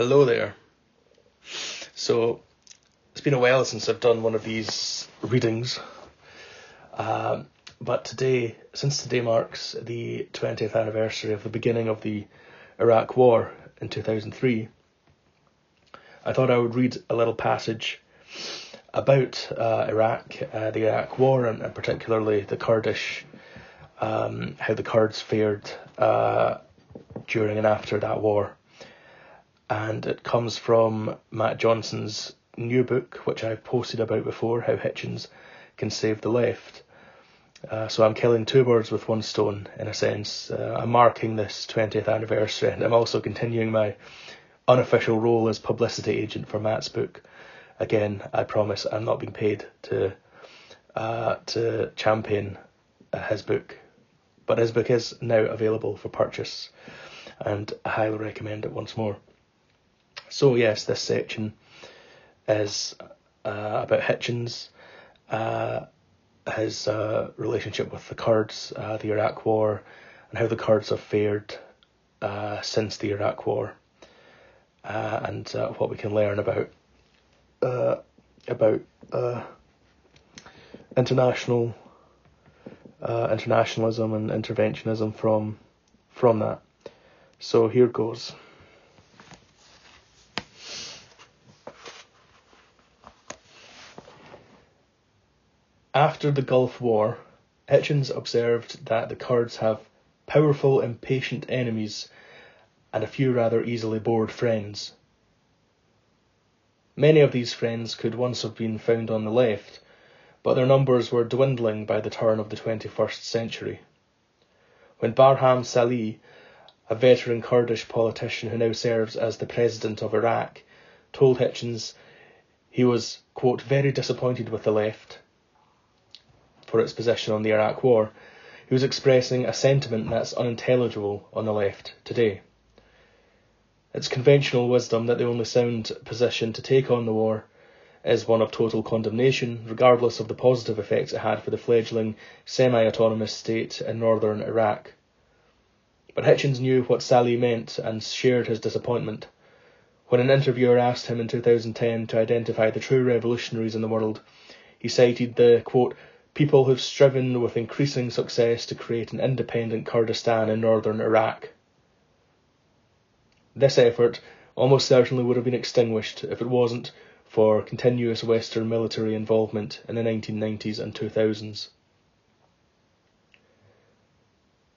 Hello there. So, it's been a while since I've done one of these readings. Um, but today, since today marks the 20th anniversary of the beginning of the Iraq War in 2003, I thought I would read a little passage about uh, Iraq, uh, the Iraq War, and, and particularly the Kurdish, um, how the Kurds fared uh, during and after that war. And it comes from Matt Johnson's new book, which I've posted about before, How Hitchens Can Save the Left. Uh, so I'm killing two birds with one stone, in a sense. Uh, I'm marking this 20th anniversary, and I'm also continuing my unofficial role as publicity agent for Matt's book. Again, I promise I'm not being paid to uh, to champion his book, but his book is now available for purchase, and I highly recommend it once more. So yes, this section is uh, about Hitchens, uh, his uh, relationship with the Kurds, uh, the Iraq War, and how the Kurds have fared uh, since the Iraq War, uh, and what we can learn about about international internationalism and interventionism from from that. So here goes. After the Gulf War, Hitchens observed that the Kurds have powerful, impatient enemies and a few rather easily bored friends. Many of these friends could once have been found on the left, but their numbers were dwindling by the turn of the 21st century. When Barham Salih, a veteran Kurdish politician who now serves as the president of Iraq, told Hitchens he was, quote, very disappointed with the left for its position on the Iraq War, he was expressing a sentiment that's unintelligible on the left today. It's conventional wisdom that the only sound position to take on the war is one of total condemnation, regardless of the positive effects it had for the fledgling semi autonomous state in northern Iraq. But Hitchens knew what Salih meant and shared his disappointment. When an interviewer asked him in 2010 to identify the true revolutionaries in the world, he cited the quote people who've striven with increasing success to create an independent Kurdistan in northern Iraq. This effort almost certainly would have been extinguished if it wasn't for continuous Western military involvement in the 1990s and 2000s.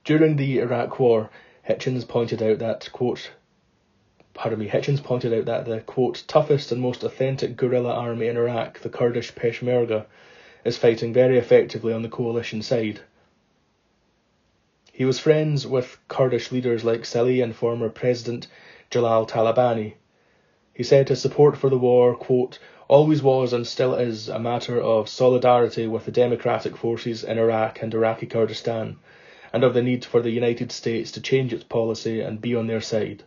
During the Iraq War, Hitchens pointed out that, quote, pardon me, Hitchens pointed out that the, quote, toughest and most authentic guerrilla army in Iraq, the Kurdish Peshmerga, is fighting very effectively on the coalition side. He was friends with Kurdish leaders like Salih and former President Jalal Talabani. He said his support for the war, quote, always was and still is a matter of solidarity with the democratic forces in Iraq and Iraqi Kurdistan, and of the need for the United States to change its policy and be on their side.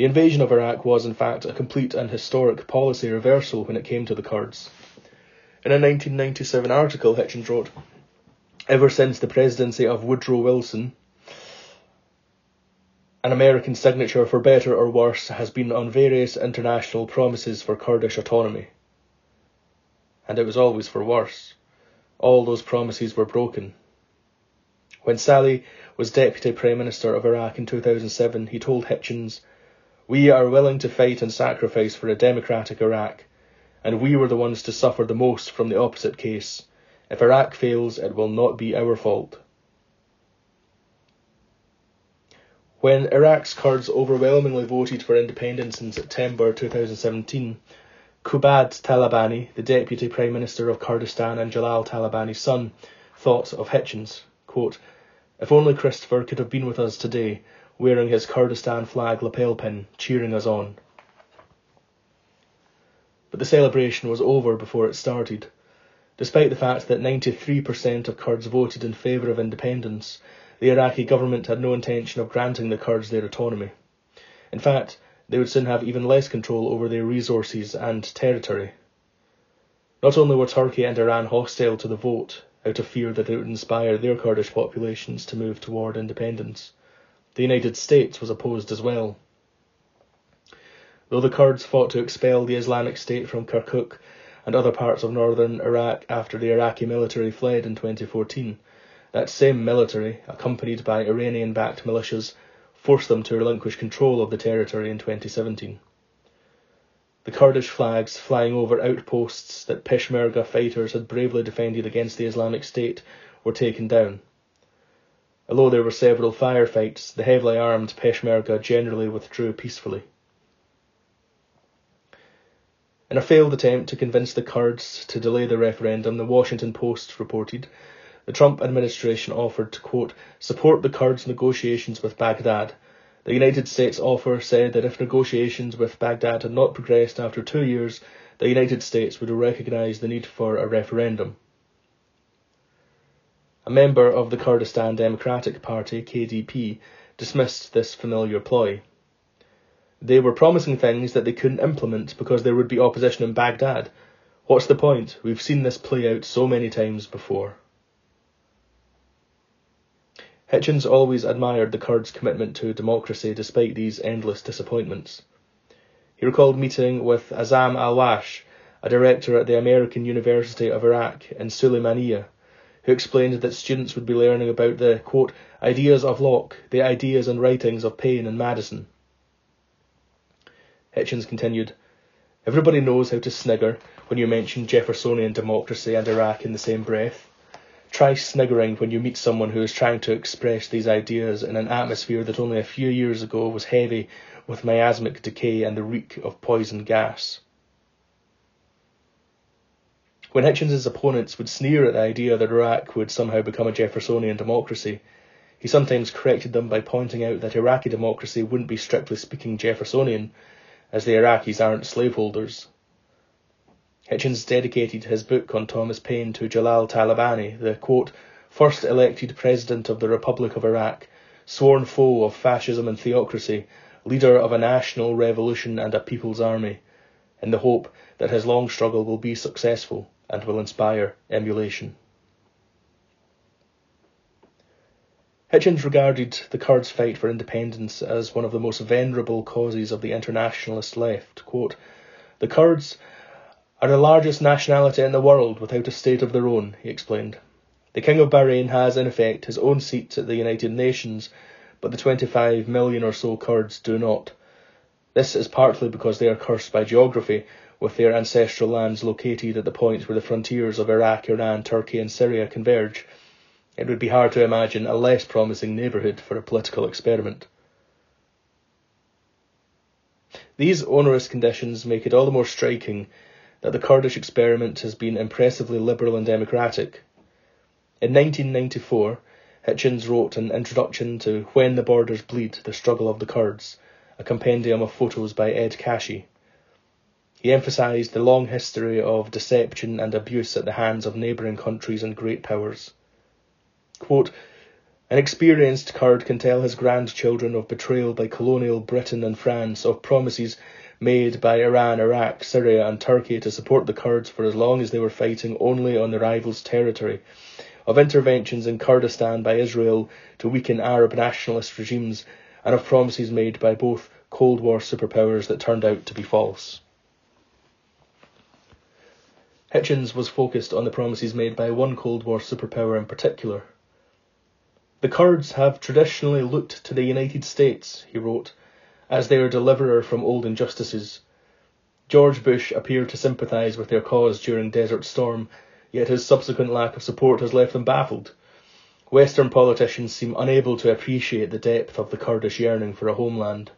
The invasion of Iraq was, in fact, a complete and historic policy reversal when it came to the Kurds. In a 1997 article, Hitchens wrote, Ever since the presidency of Woodrow Wilson, an American signature for better or worse has been on various international promises for Kurdish autonomy. And it was always for worse. All those promises were broken. When Salih was Deputy Prime Minister of Iraq in 2007, he told Hitchens we are willing to fight and sacrifice for a democratic Iraq, and we were the ones to suffer the most from the opposite case. If Iraq fails, it will not be our fault. When Iraq's Kurds overwhelmingly voted for independence in September 2017, Kubad Talabani, the Deputy Prime Minister of Kurdistan and Jalal Talabani's son, thought of Hitchens, quote, If only Christopher could have been with us today, wearing his Kurdistan flag lapel pin, cheering us on. But the celebration was over before it started. Despite the fact that 93% of Kurds voted in favour of independence, the Iraqi government had no intention of granting the Kurds their autonomy. In fact, they would soon have even less control over their resources and territory. Not only were Turkey and Iran hostile to the vote, out of fear that it would inspire their Kurdish populations to move toward independence, The United States was opposed as well. Though the Kurds fought to expel the Islamic State from Kirkuk and other parts of northern Iraq after the Iraqi military fled in 2014, that same military, accompanied by Iranian backed militias, forced them to relinquish control of the territory in 2017. The Kurdish flags flying over outposts that Peshmerga fighters had bravely defended against the Islamic State were taken down. Although there were several firefights, the heavily armed Peshmerga generally withdrew peacefully. In a failed attempt to convince the Kurds to delay the referendum, the Washington Post reported the Trump administration offered to, quote, support the Kurds' negotiations with Baghdad. The United States offer said that if negotiations with Baghdad had not progressed after two years, the United States would recognise the need for a referendum. A member of the Kurdistan Democratic Party, KDP, dismissed this familiar ploy. They were promising things that they couldn't implement because there would be opposition in Baghdad. What's the point? We've seen this play out so many times before. Hitchens always admired the Kurds' commitment to democracy despite these endless disappointments. He recalled meeting with Azzam Alwash, a director at the American University of Iraq in Sulaymaniyah, who explained that students would be learning about the, quote, ideas of Locke, the ideas and writings of Paine and Madison, Hitchens continued, Everybody knows how to snigger when you mention Jeffersonian democracy and Iraq in the same breath. Try sniggering when you meet someone who is trying to express these ideas in an atmosphere that only a few years ago was heavy with miasmic decay and the reek of poison gas. When Hitchens's opponents would sneer at the idea that Iraq would somehow become a Jeffersonian democracy, he sometimes corrected them by pointing out that Iraqi democracy wouldn't be strictly speaking Jeffersonian, as the Iraqis aren't slaveholders. Hitchens dedicated his book on Thomas Paine to Jalal Talabani, the quote, first elected president of the Republic of Iraq, sworn foe of fascism and theocracy, leader of a national revolution and a people's army, in the hope that his long struggle will be successful and will inspire emulation. Hitchens regarded the Kurds' fight for independence as one of the most venerable causes of the internationalist left. Quote, the Kurds are the largest nationality in the world without a state of their own, he explained. The King of Bahrain has, in effect, his own seat at the United Nations, but the 25 million or so Kurds do not. This is partly because they are cursed by geography, with their ancestral lands located at the points where the frontiers of Iraq, Iran, Turkey, and Syria converge it would be hard to imagine a less promising neighbourhood for a political experiment. These onerous conditions make it all the more striking that the Kurdish experiment has been impressively liberal and democratic. In 1994, Hitchens wrote an introduction to When the Borders Bleed, The Struggle of the Kurds, a compendium of photos by Ed Kashi. He emphasised the long history of deception and abuse at the hands of neighbouring countries and great powers. Quote, an experienced Kurd can tell his grandchildren of betrayal by colonial Britain and France, of promises made by Iran, Iraq, Syria, and Turkey to support the Kurds for as long as they were fighting only on the rival's territory, of interventions in Kurdistan by Israel to weaken Arab nationalist regimes, and of promises made by both Cold War superpowers that turned out to be false. Hitchens was focused on the promises made by one Cold War superpower in particular, the Kurds have traditionally looked to the United States, he wrote, as their deliverer from old injustices. George Bush appeared to sympathise with their cause during Desert Storm, yet his subsequent lack of support has left them baffled. Western politicians seem unable to appreciate the depth of the Kurdish yearning for a homeland.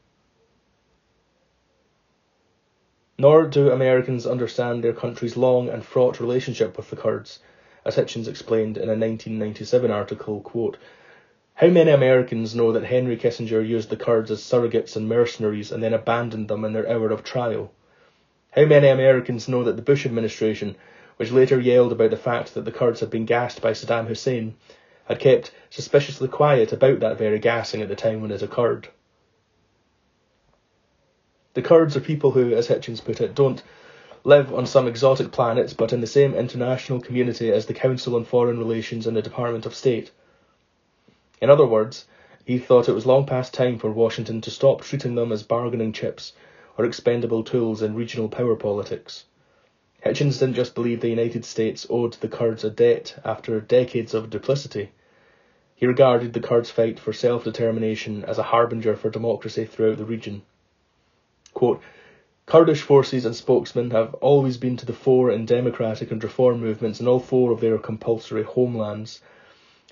Nor do Americans understand their country's long and fraught relationship with the Kurds, as Hitchens explained in a 1997 article, quote, how many Americans know that Henry Kissinger used the Kurds as surrogates and mercenaries and then abandoned them in their hour of trial? How many Americans know that the Bush administration, which later yelled about the fact that the Kurds had been gassed by Saddam Hussein, had kept suspiciously quiet about that very gassing at the time when it occurred? The Kurds are people who, as Hitchens put it, don't live on some exotic planets but in the same international community as the Council on Foreign Relations and the Department of State. In other words, he thought it was long past time for Washington to stop treating them as bargaining chips or expendable tools in regional power politics. Hitchens didn't just believe the United States owed the Kurds a debt after decades of duplicity. He regarded the Kurds' fight for self-determination as a harbinger for democracy throughout the region. Quote, Kurdish forces and spokesmen have always been to the fore in democratic and reform movements in all four of their compulsory homelands,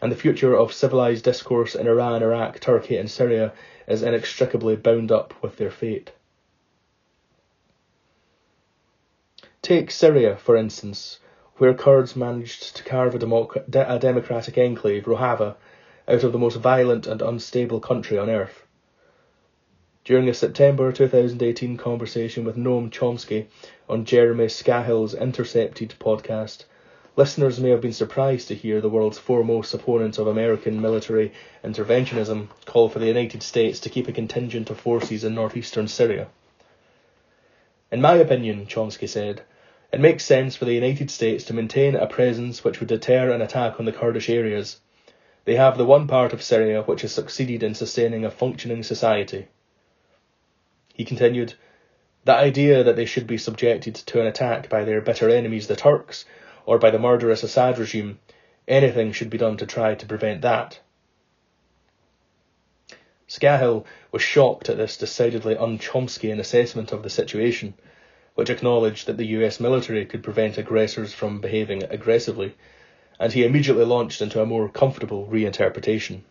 and the future of civilized discourse in Iran, Iraq, Turkey, and Syria is inextricably bound up with their fate. Take Syria, for instance, where Kurds managed to carve a, democ- a democratic enclave, Rojava, out of the most violent and unstable country on earth. During a September 2018 conversation with Noam Chomsky on Jeremy Scahill's Intercepted podcast, listeners may have been surprised to hear the world's foremost opponent of American military interventionism call for the United States to keep a contingent of forces in northeastern Syria. In my opinion, Chomsky said, it makes sense for the United States to maintain a presence which would deter an attack on the Kurdish areas. They have the one part of Syria which has succeeded in sustaining a functioning society. He continued, The idea that they should be subjected to an attack by their bitter enemies, the Turks, or by the murderous Assad regime, anything should be done to try to prevent that. Scahill was shocked at this decidedly un-Chomskyan assessment of the situation which acknowledged that the US military could prevent aggressors from behaving aggressively, and he immediately launched into a more comfortable reinterpretation.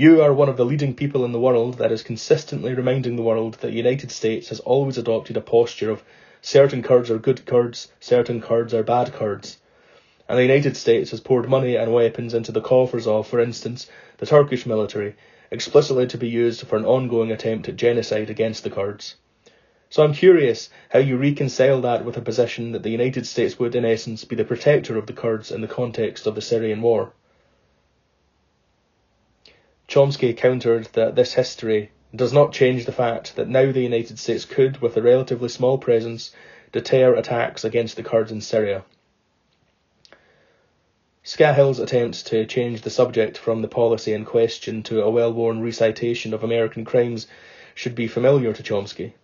You are one of the leading people in the world that is consistently reminding the world that the United States has always adopted a posture of certain Kurds are good Kurds, certain Kurds are bad Kurds. And the United States has poured money and weapons into the coffers of, for instance, the Turkish military, explicitly to be used for an ongoing attempt at genocide against the Kurds. So I'm curious how you reconcile that with a position that the United States would, in essence, be the protector of the Kurds in the context of the Syrian war. Chomsky countered that this history does not change the fact that now the United States could, with a relatively small presence, deter attacks against the Kurds in Syria. Scahill's attempt to change the subject from the policy in question to a well-worn recitation of American crimes should be familiar to Chomsky.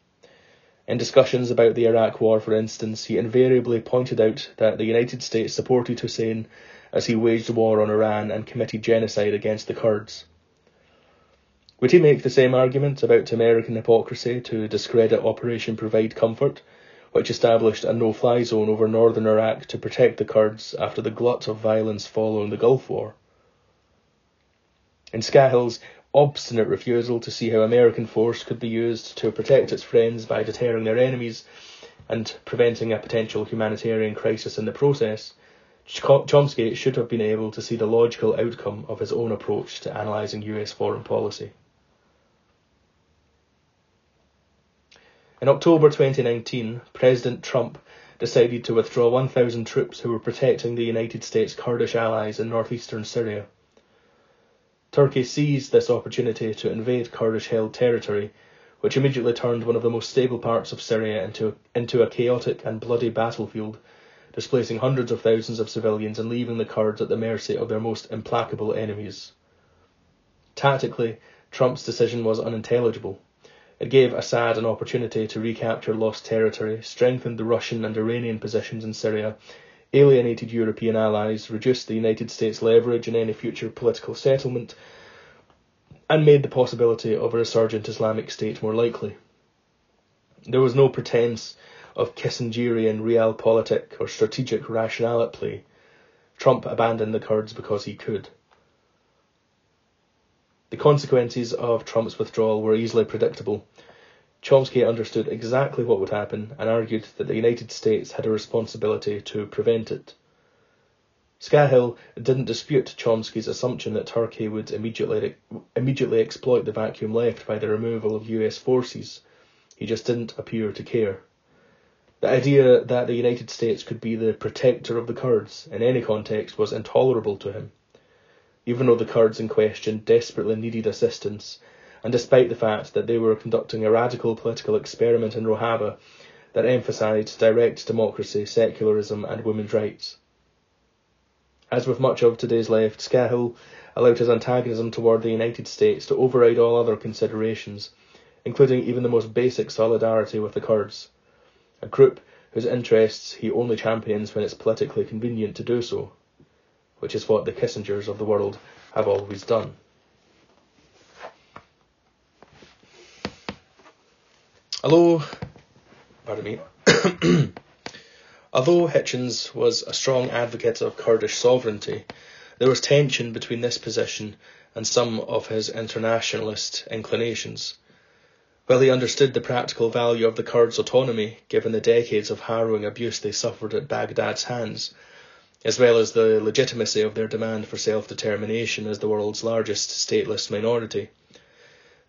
In discussions about the Iraq War, for instance, he invariably pointed out that the United States supported Hussein as he waged war on Iran and committed genocide against the Kurds. Would he make the same argument about American hypocrisy to discredit Operation Provide Comfort, which established a no-fly zone over northern Iraq to protect the Kurds after the glut of violence following the Gulf War? In Scahill's obstinate refusal to see how American force could be used to protect its friends by deterring their enemies and preventing a potential humanitarian crisis in the process, Chomsky should have been able to see the logical outcome of his own approach to analysing US foreign policy. In October 2019, President Trump decided to withdraw 1,000 troops who were protecting the United States Kurdish allies in northeastern Syria. Turkey seized this opportunity to invade Kurdish-held territory, which immediately turned one of the most stable parts of Syria into, into a chaotic and bloody battlefield, displacing hundreds of thousands of civilians and leaving the Kurds at the mercy of their most implacable enemies. Tactically, Trump's decision was unintelligible. It gave Assad an opportunity to recapture lost territory, strengthened the Russian and Iranian positions in Syria, alienated European allies, reduced the United States' leverage in any future political settlement, and made the possibility of a resurgent Islamic State more likely. There was no pretense of Kissingerian realpolitik or strategic rationale at play. Trump abandoned the Kurds because he could. The consequences of Trump's withdrawal were easily predictable. Chomsky understood exactly what would happen and argued that the United States had a responsibility to prevent it. Scahill didn't dispute Chomsky's assumption that Turkey would immediately, immediately exploit the vacuum left by the removal of US forces. He just didn't appear to care. The idea that the United States could be the protector of the Kurds in any context was intolerable to him. Even though the Kurds in question desperately needed assistance, and despite the fact that they were conducting a radical political experiment in Rojava that emphasised direct democracy, secularism and women's rights. As with much of today's left, Scahill allowed his antagonism toward the United States to override all other considerations, including even the most basic solidarity with the Kurds, a group whose interests he only champions when it's politically convenient to do so, which is what the Kissingers of the world have always done. Although, pardon me, although Hitchens was a strong advocate of Kurdish sovereignty, there was tension between this position and some of his internationalist inclinations. While he understood the practical value of the Kurds' autonomy, given the decades of harrowing abuse they suffered at Baghdad's hands, as well as the legitimacy of their demand for self-determination as the world's largest stateless minority,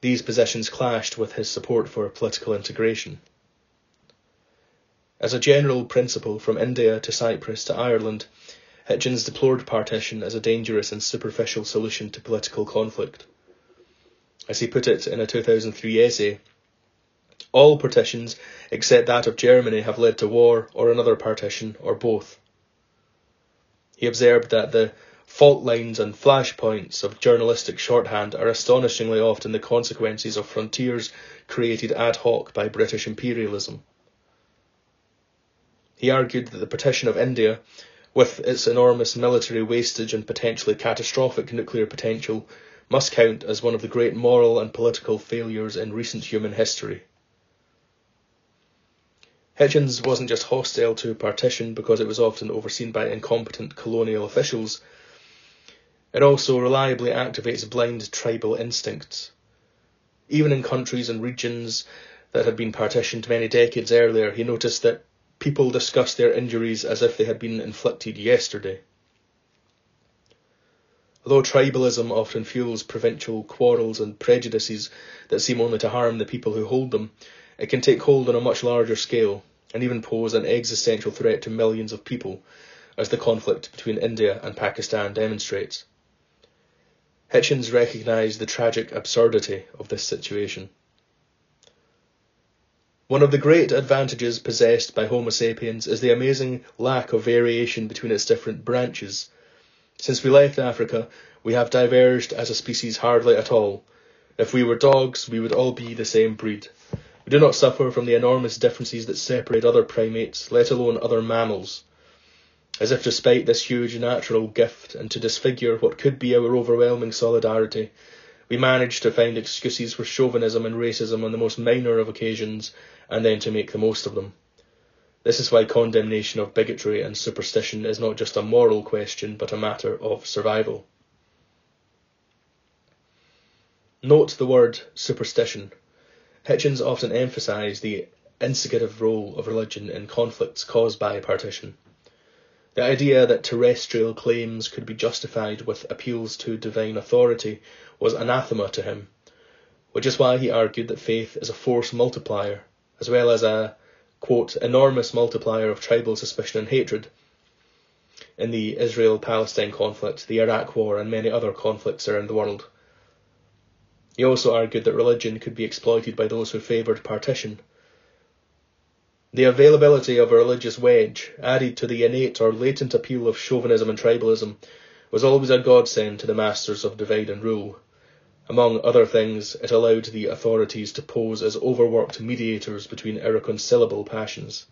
these positions clashed with his support for political integration. As a general principle from India to Cyprus to Ireland, Hitchens deplored partition as a dangerous and superficial solution to political conflict. As he put it in a 2003 essay, all partitions except that of Germany have led to war or another partition or both. He observed that the fault lines and flashpoints of journalistic shorthand are astonishingly often the consequences of frontiers created ad hoc by British imperialism. He argued that the partition of India, with its enormous military wastage and potentially catastrophic nuclear potential, must count as one of the great moral and political failures in recent human history. Hitchens wasn't just hostile to partition because it was often overseen by incompetent colonial officials, it also reliably activates blind tribal instincts. Even in countries and regions that had been partitioned many decades earlier, he noticed that people discussed their injuries as if they had been inflicted yesterday. Although tribalism often fuels provincial quarrels and prejudices that seem only to harm the people who hold them, it can take hold on a much larger scale and even pose an existential threat to millions of people, as the conflict between India and Pakistan demonstrates. Hitchens recognised the tragic absurdity of this situation. One of the great advantages possessed by Homo sapiens is the amazing lack of variation between its different branches. Since we left Africa, we have diverged as a species hardly at all. If we were dogs, we would all be the same breed. We do not suffer from the enormous differences that separate other primates, let alone other mammals as if despite this huge natural gift and to disfigure what could be our overwhelming solidarity, we manage to find excuses for chauvinism and racism on the most minor of occasions and then to make the most of them. This is why condemnation of bigotry and superstition is not just a moral question but a matter of survival. Note the word superstition. Hitchens often emphasised the instigative role of religion in conflicts caused by partition. The idea that terrestrial claims could be justified with appeals to divine authority was anathema to him, which is why he argued that faith is a force multiplier, as well as a, quote, enormous multiplier of tribal suspicion and hatred. In the Israel Palestine conflict, the Iraq War, and many other conflicts around the world. He also argued that religion could be exploited by those who favoured partition the availability of a religious wedge, added to the innate or latent appeal of chauvinism and tribalism, was always a godsend to the masters of divide and rule. Among other things, it allowed the authorities to pose as overworked mediators between irreconcilable passions.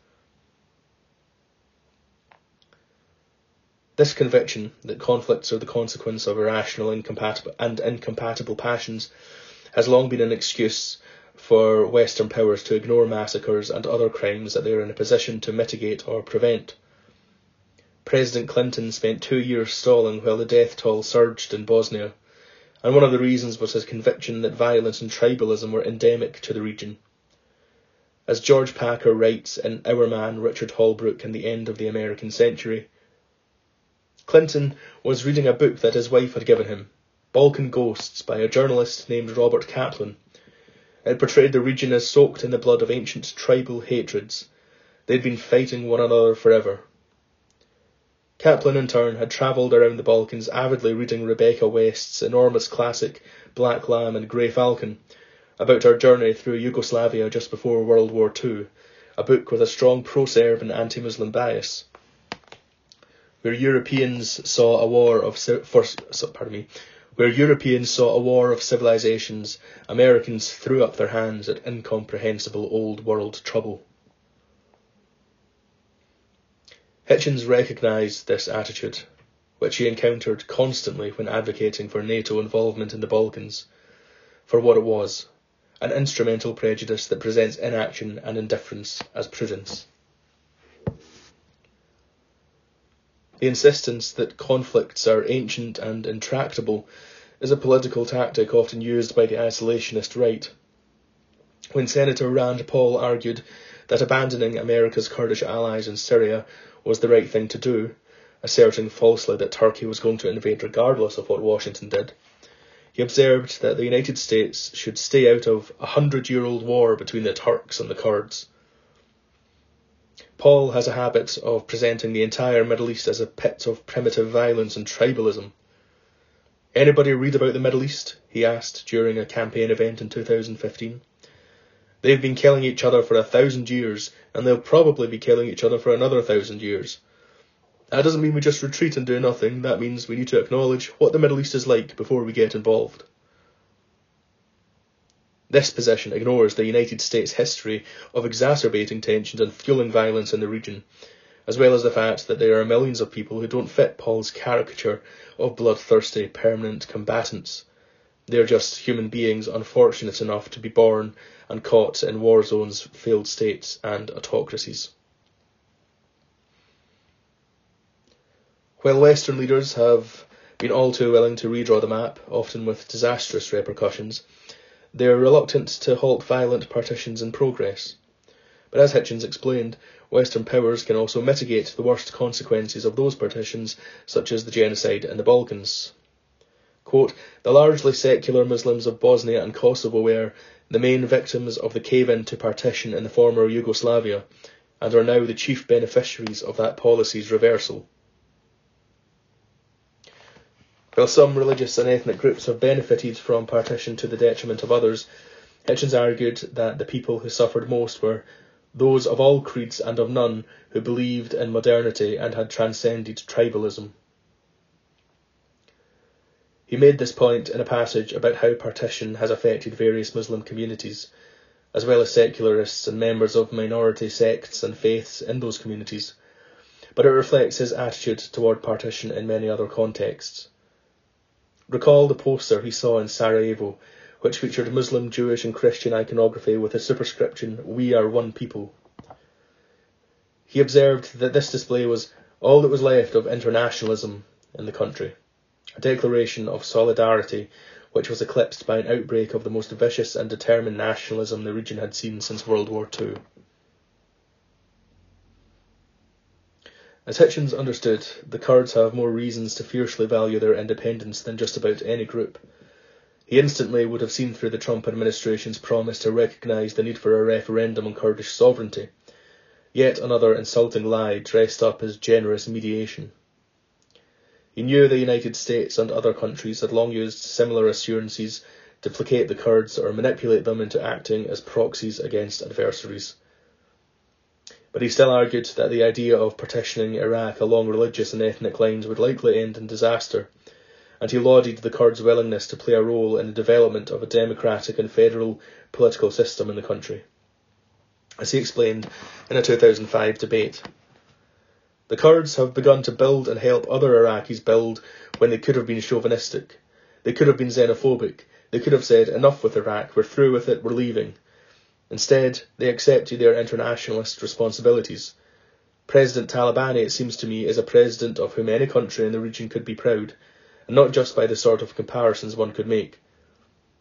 This conviction that conflicts are the consequence of irrational incompatible and incompatible passions has long been an excuse for Western powers to ignore massacres and other crimes that they are in a position to mitigate or prevent. President Clinton spent two years stalling while the death toll surged in Bosnia, and one of the reasons was his conviction that violence and tribalism were endemic to the region. As George Packer writes in Our Man Richard Holbrooke in The End of the American Century, Clinton was reading a book that his wife had given him, Balkan Ghosts by a journalist named Robert Kaplan, it portrayed the region as soaked in the blood of ancient tribal hatreds. They'd been fighting one another forever. Kaplan, in turn, had travelled around the Balkans avidly reading Rebecca West's enormous classic Black Lamb and Grey Falcon about her journey through Yugoslavia just before World War II, a book with a strong pro-Serb and anti-Muslim bias. Where Europeans saw a war of for, pardon me, Where Europeans saw a war of civilizations, Americans threw up their hands at incomprehensible old world trouble. Hitchens recognised this attitude, which he encountered constantly when advocating for NATO involvement in the Balkans, for what it was an instrumental prejudice that presents inaction and indifference as prudence. The insistence that conflicts are ancient and intractable is a political tactic often used by the isolationist right. When Senator Rand Paul argued that abandoning America's Kurdish allies in Syria was the right thing to do, asserting falsely that Turkey was going to invade regardless of what Washington did, he observed that the United States should stay out of a hundred year old war between the Turks and the Kurds Paul has a habit of presenting the entire Middle East as a pit of primitive violence and tribalism. Anybody read about the Middle East? he asked during a campaign event in 2015. They've been killing each other for a thousand years, and they'll probably be killing each other for another thousand years. That doesn't mean we just retreat and do nothing, that means we need to acknowledge what the Middle East is like before we get involved. This position ignores the United States' history of exacerbating tensions and fueling violence in the region, as well as the fact that there are millions of people who don't fit Paul's caricature of bloodthirsty permanent combatants. They are just human beings unfortunate enough to be born and caught in war zones, failed states, and autocracies. While Western leaders have been all too willing to redraw the map, often with disastrous repercussions, they are reluctant to halt violent partitions in progress. But as Hitchens explained, Western powers can also mitigate the worst consequences of those partitions, such as the genocide in the Balkans. Quote, the largely secular Muslims of Bosnia and Kosovo were the main victims of the cave-in to partition in the former Yugoslavia, and are now the chief beneficiaries of that policy's reversal. While some religious and ethnic groups have benefited from partition to the detriment of others, Hitchens argued that the people who suffered most were those of all creeds and of none who believed in modernity and had transcended tribalism. He made this point in a passage about how partition has affected various Muslim communities, as well as secularists and members of minority sects and faiths in those communities, but it reflects his attitude toward partition in many other contexts. Recall the poster he saw in Sarajevo, which featured Muslim, Jewish, and Christian iconography with a superscription, We are one people. He observed that this display was all that was left of internationalism in the country, a declaration of solidarity which was eclipsed by an outbreak of the most vicious and determined nationalism the region had seen since World War II. As Hitchens understood, the Kurds have more reasons to fiercely value their independence than just about any group. He instantly would have seen through the Trump administration's promise to recognise the need for a referendum on Kurdish sovereignty. Yet another insulting lie dressed up as generous mediation. He knew the United States and other countries had long used similar assurances to placate the Kurds or manipulate them into acting as proxies against adversaries but he still argued that the idea of partitioning Iraq along religious and ethnic lines would likely end in disaster, and he lauded the Kurds' willingness to play a role in the development of a democratic and federal political system in the country. As he explained in a 2005 debate, the Kurds have begun to build and help other Iraqis build when they could have been chauvinistic. They could have been xenophobic. They could have said, enough with Iraq, we're through with it, we're leaving. Instead, they accepted their internationalist responsibilities. President Talabani, it seems to me, is a president of whom any country in the region could be proud, and not just by the sort of comparisons one could make.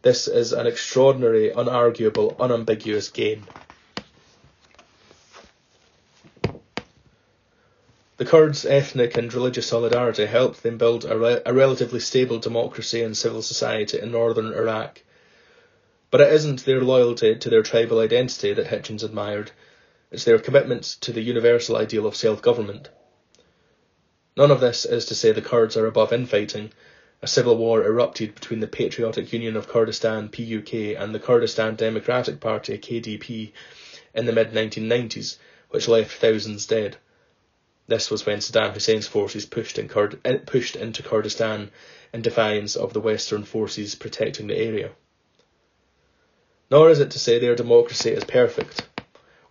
This is an extraordinary, unarguable, unambiguous gain. The Kurds' ethnic and religious solidarity helped them build a, re- a relatively stable democracy and civil society in northern Iraq but it isn't their loyalty to their tribal identity that Hitchens admired, it's their commitment to the universal ideal of self government. None of this is to say the Kurds are above infighting. A civil war erupted between the Patriotic Union of Kurdistan PUK and the Kurdistan Democratic Party KDP in the mid 1990s, which left thousands dead. This was when Saddam Hussein's forces pushed, in Kurd- eh, pushed into Kurdistan in defiance of the Western forces protecting the area. Nor is it to say their democracy is perfect.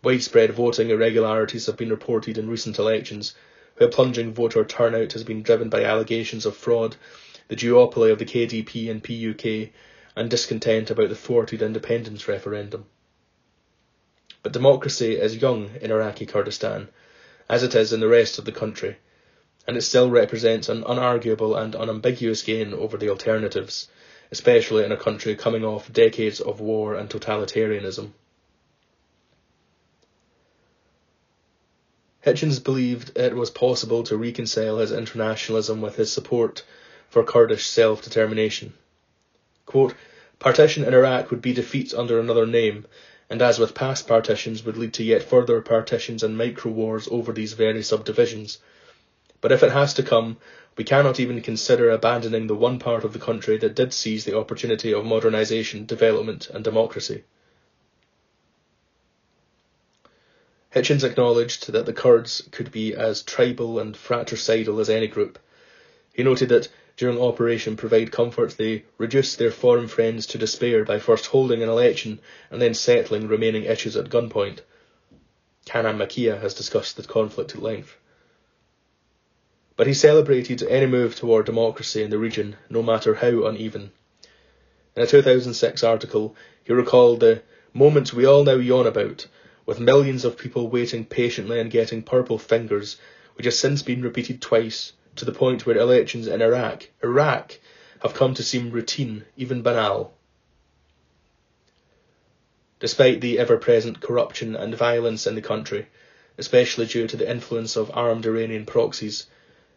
Widespread voting irregularities have been reported in recent elections, where plunging voter turnout has been driven by allegations of fraud, the duopoly of the KDP and PUK, and discontent about the thwarted independence referendum. But democracy is young in Iraqi Kurdistan, as it is in the rest of the country, and it still represents an unarguable and unambiguous gain over the alternatives, especially in a country coming off decades of war and totalitarianism. Hitchens believed it was possible to reconcile his internationalism with his support for Kurdish self-determination. Quote, Partition in Iraq would be defeat under another name, and as with past partitions would lead to yet further partitions and micro-wars over these very subdivisions. But if it has to come, we cannot even consider abandoning the one part of the country that did seize the opportunity of modernisation, development and democracy. Hitchens acknowledged that the Kurds could be as tribal and fratricidal as any group. He noted that during Operation Provide Comfort, they reduced their foreign friends to despair by first holding an election and then settling remaining issues at gunpoint. Kanan Makiya has discussed the conflict at length. But he celebrated any move toward democracy in the region, no matter how uneven. In a 2006 article, he recalled the moment we all now yawn about, with millions of people waiting patiently and getting purple fingers, which has since been repeated twice to the point where elections in Iraq, Iraq, have come to seem routine, even banal. Despite the ever-present corruption and violence in the country, especially due to the influence of armed Iranian proxies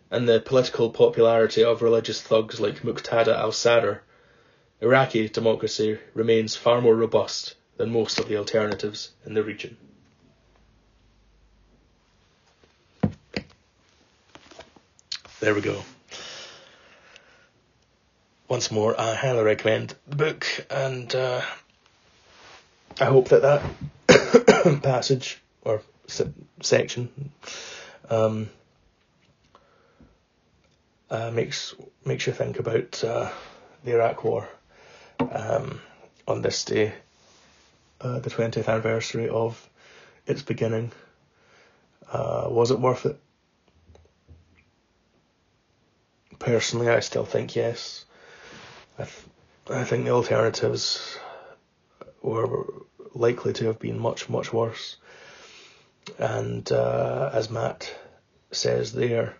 and the political popularity of religious thugs like Muqtada al-Sadr, Iraqi democracy remains far more robust than most of the alternatives in the region. there we go. Once more, I highly recommend the book, and uh, I hope that that passage or se- section um, uh, makes makes you think about uh, the Iraq War um, on this day, uh, the 20th anniversary of its beginning. Uh, was it worth it? Personally, I still think yes. I, th- I think the alternatives were likely to have been much, much worse. And uh, as Matt says there,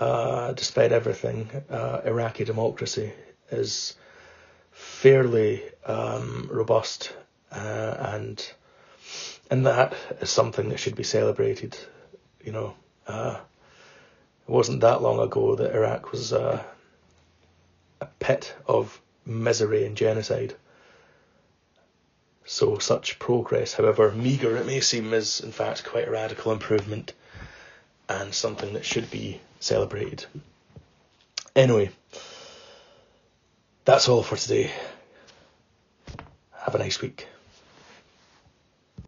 uh, despite everything, uh, Iraqi democracy is fairly um, robust, uh, and and that is something that should be celebrated. You know, uh, it wasn't that long ago that Iraq was uh, a pit of misery and genocide. So such progress, however meagre it may seem, is in fact quite a radical improvement and something that should be celebrated. Anyway, that's all for today. Have a nice week.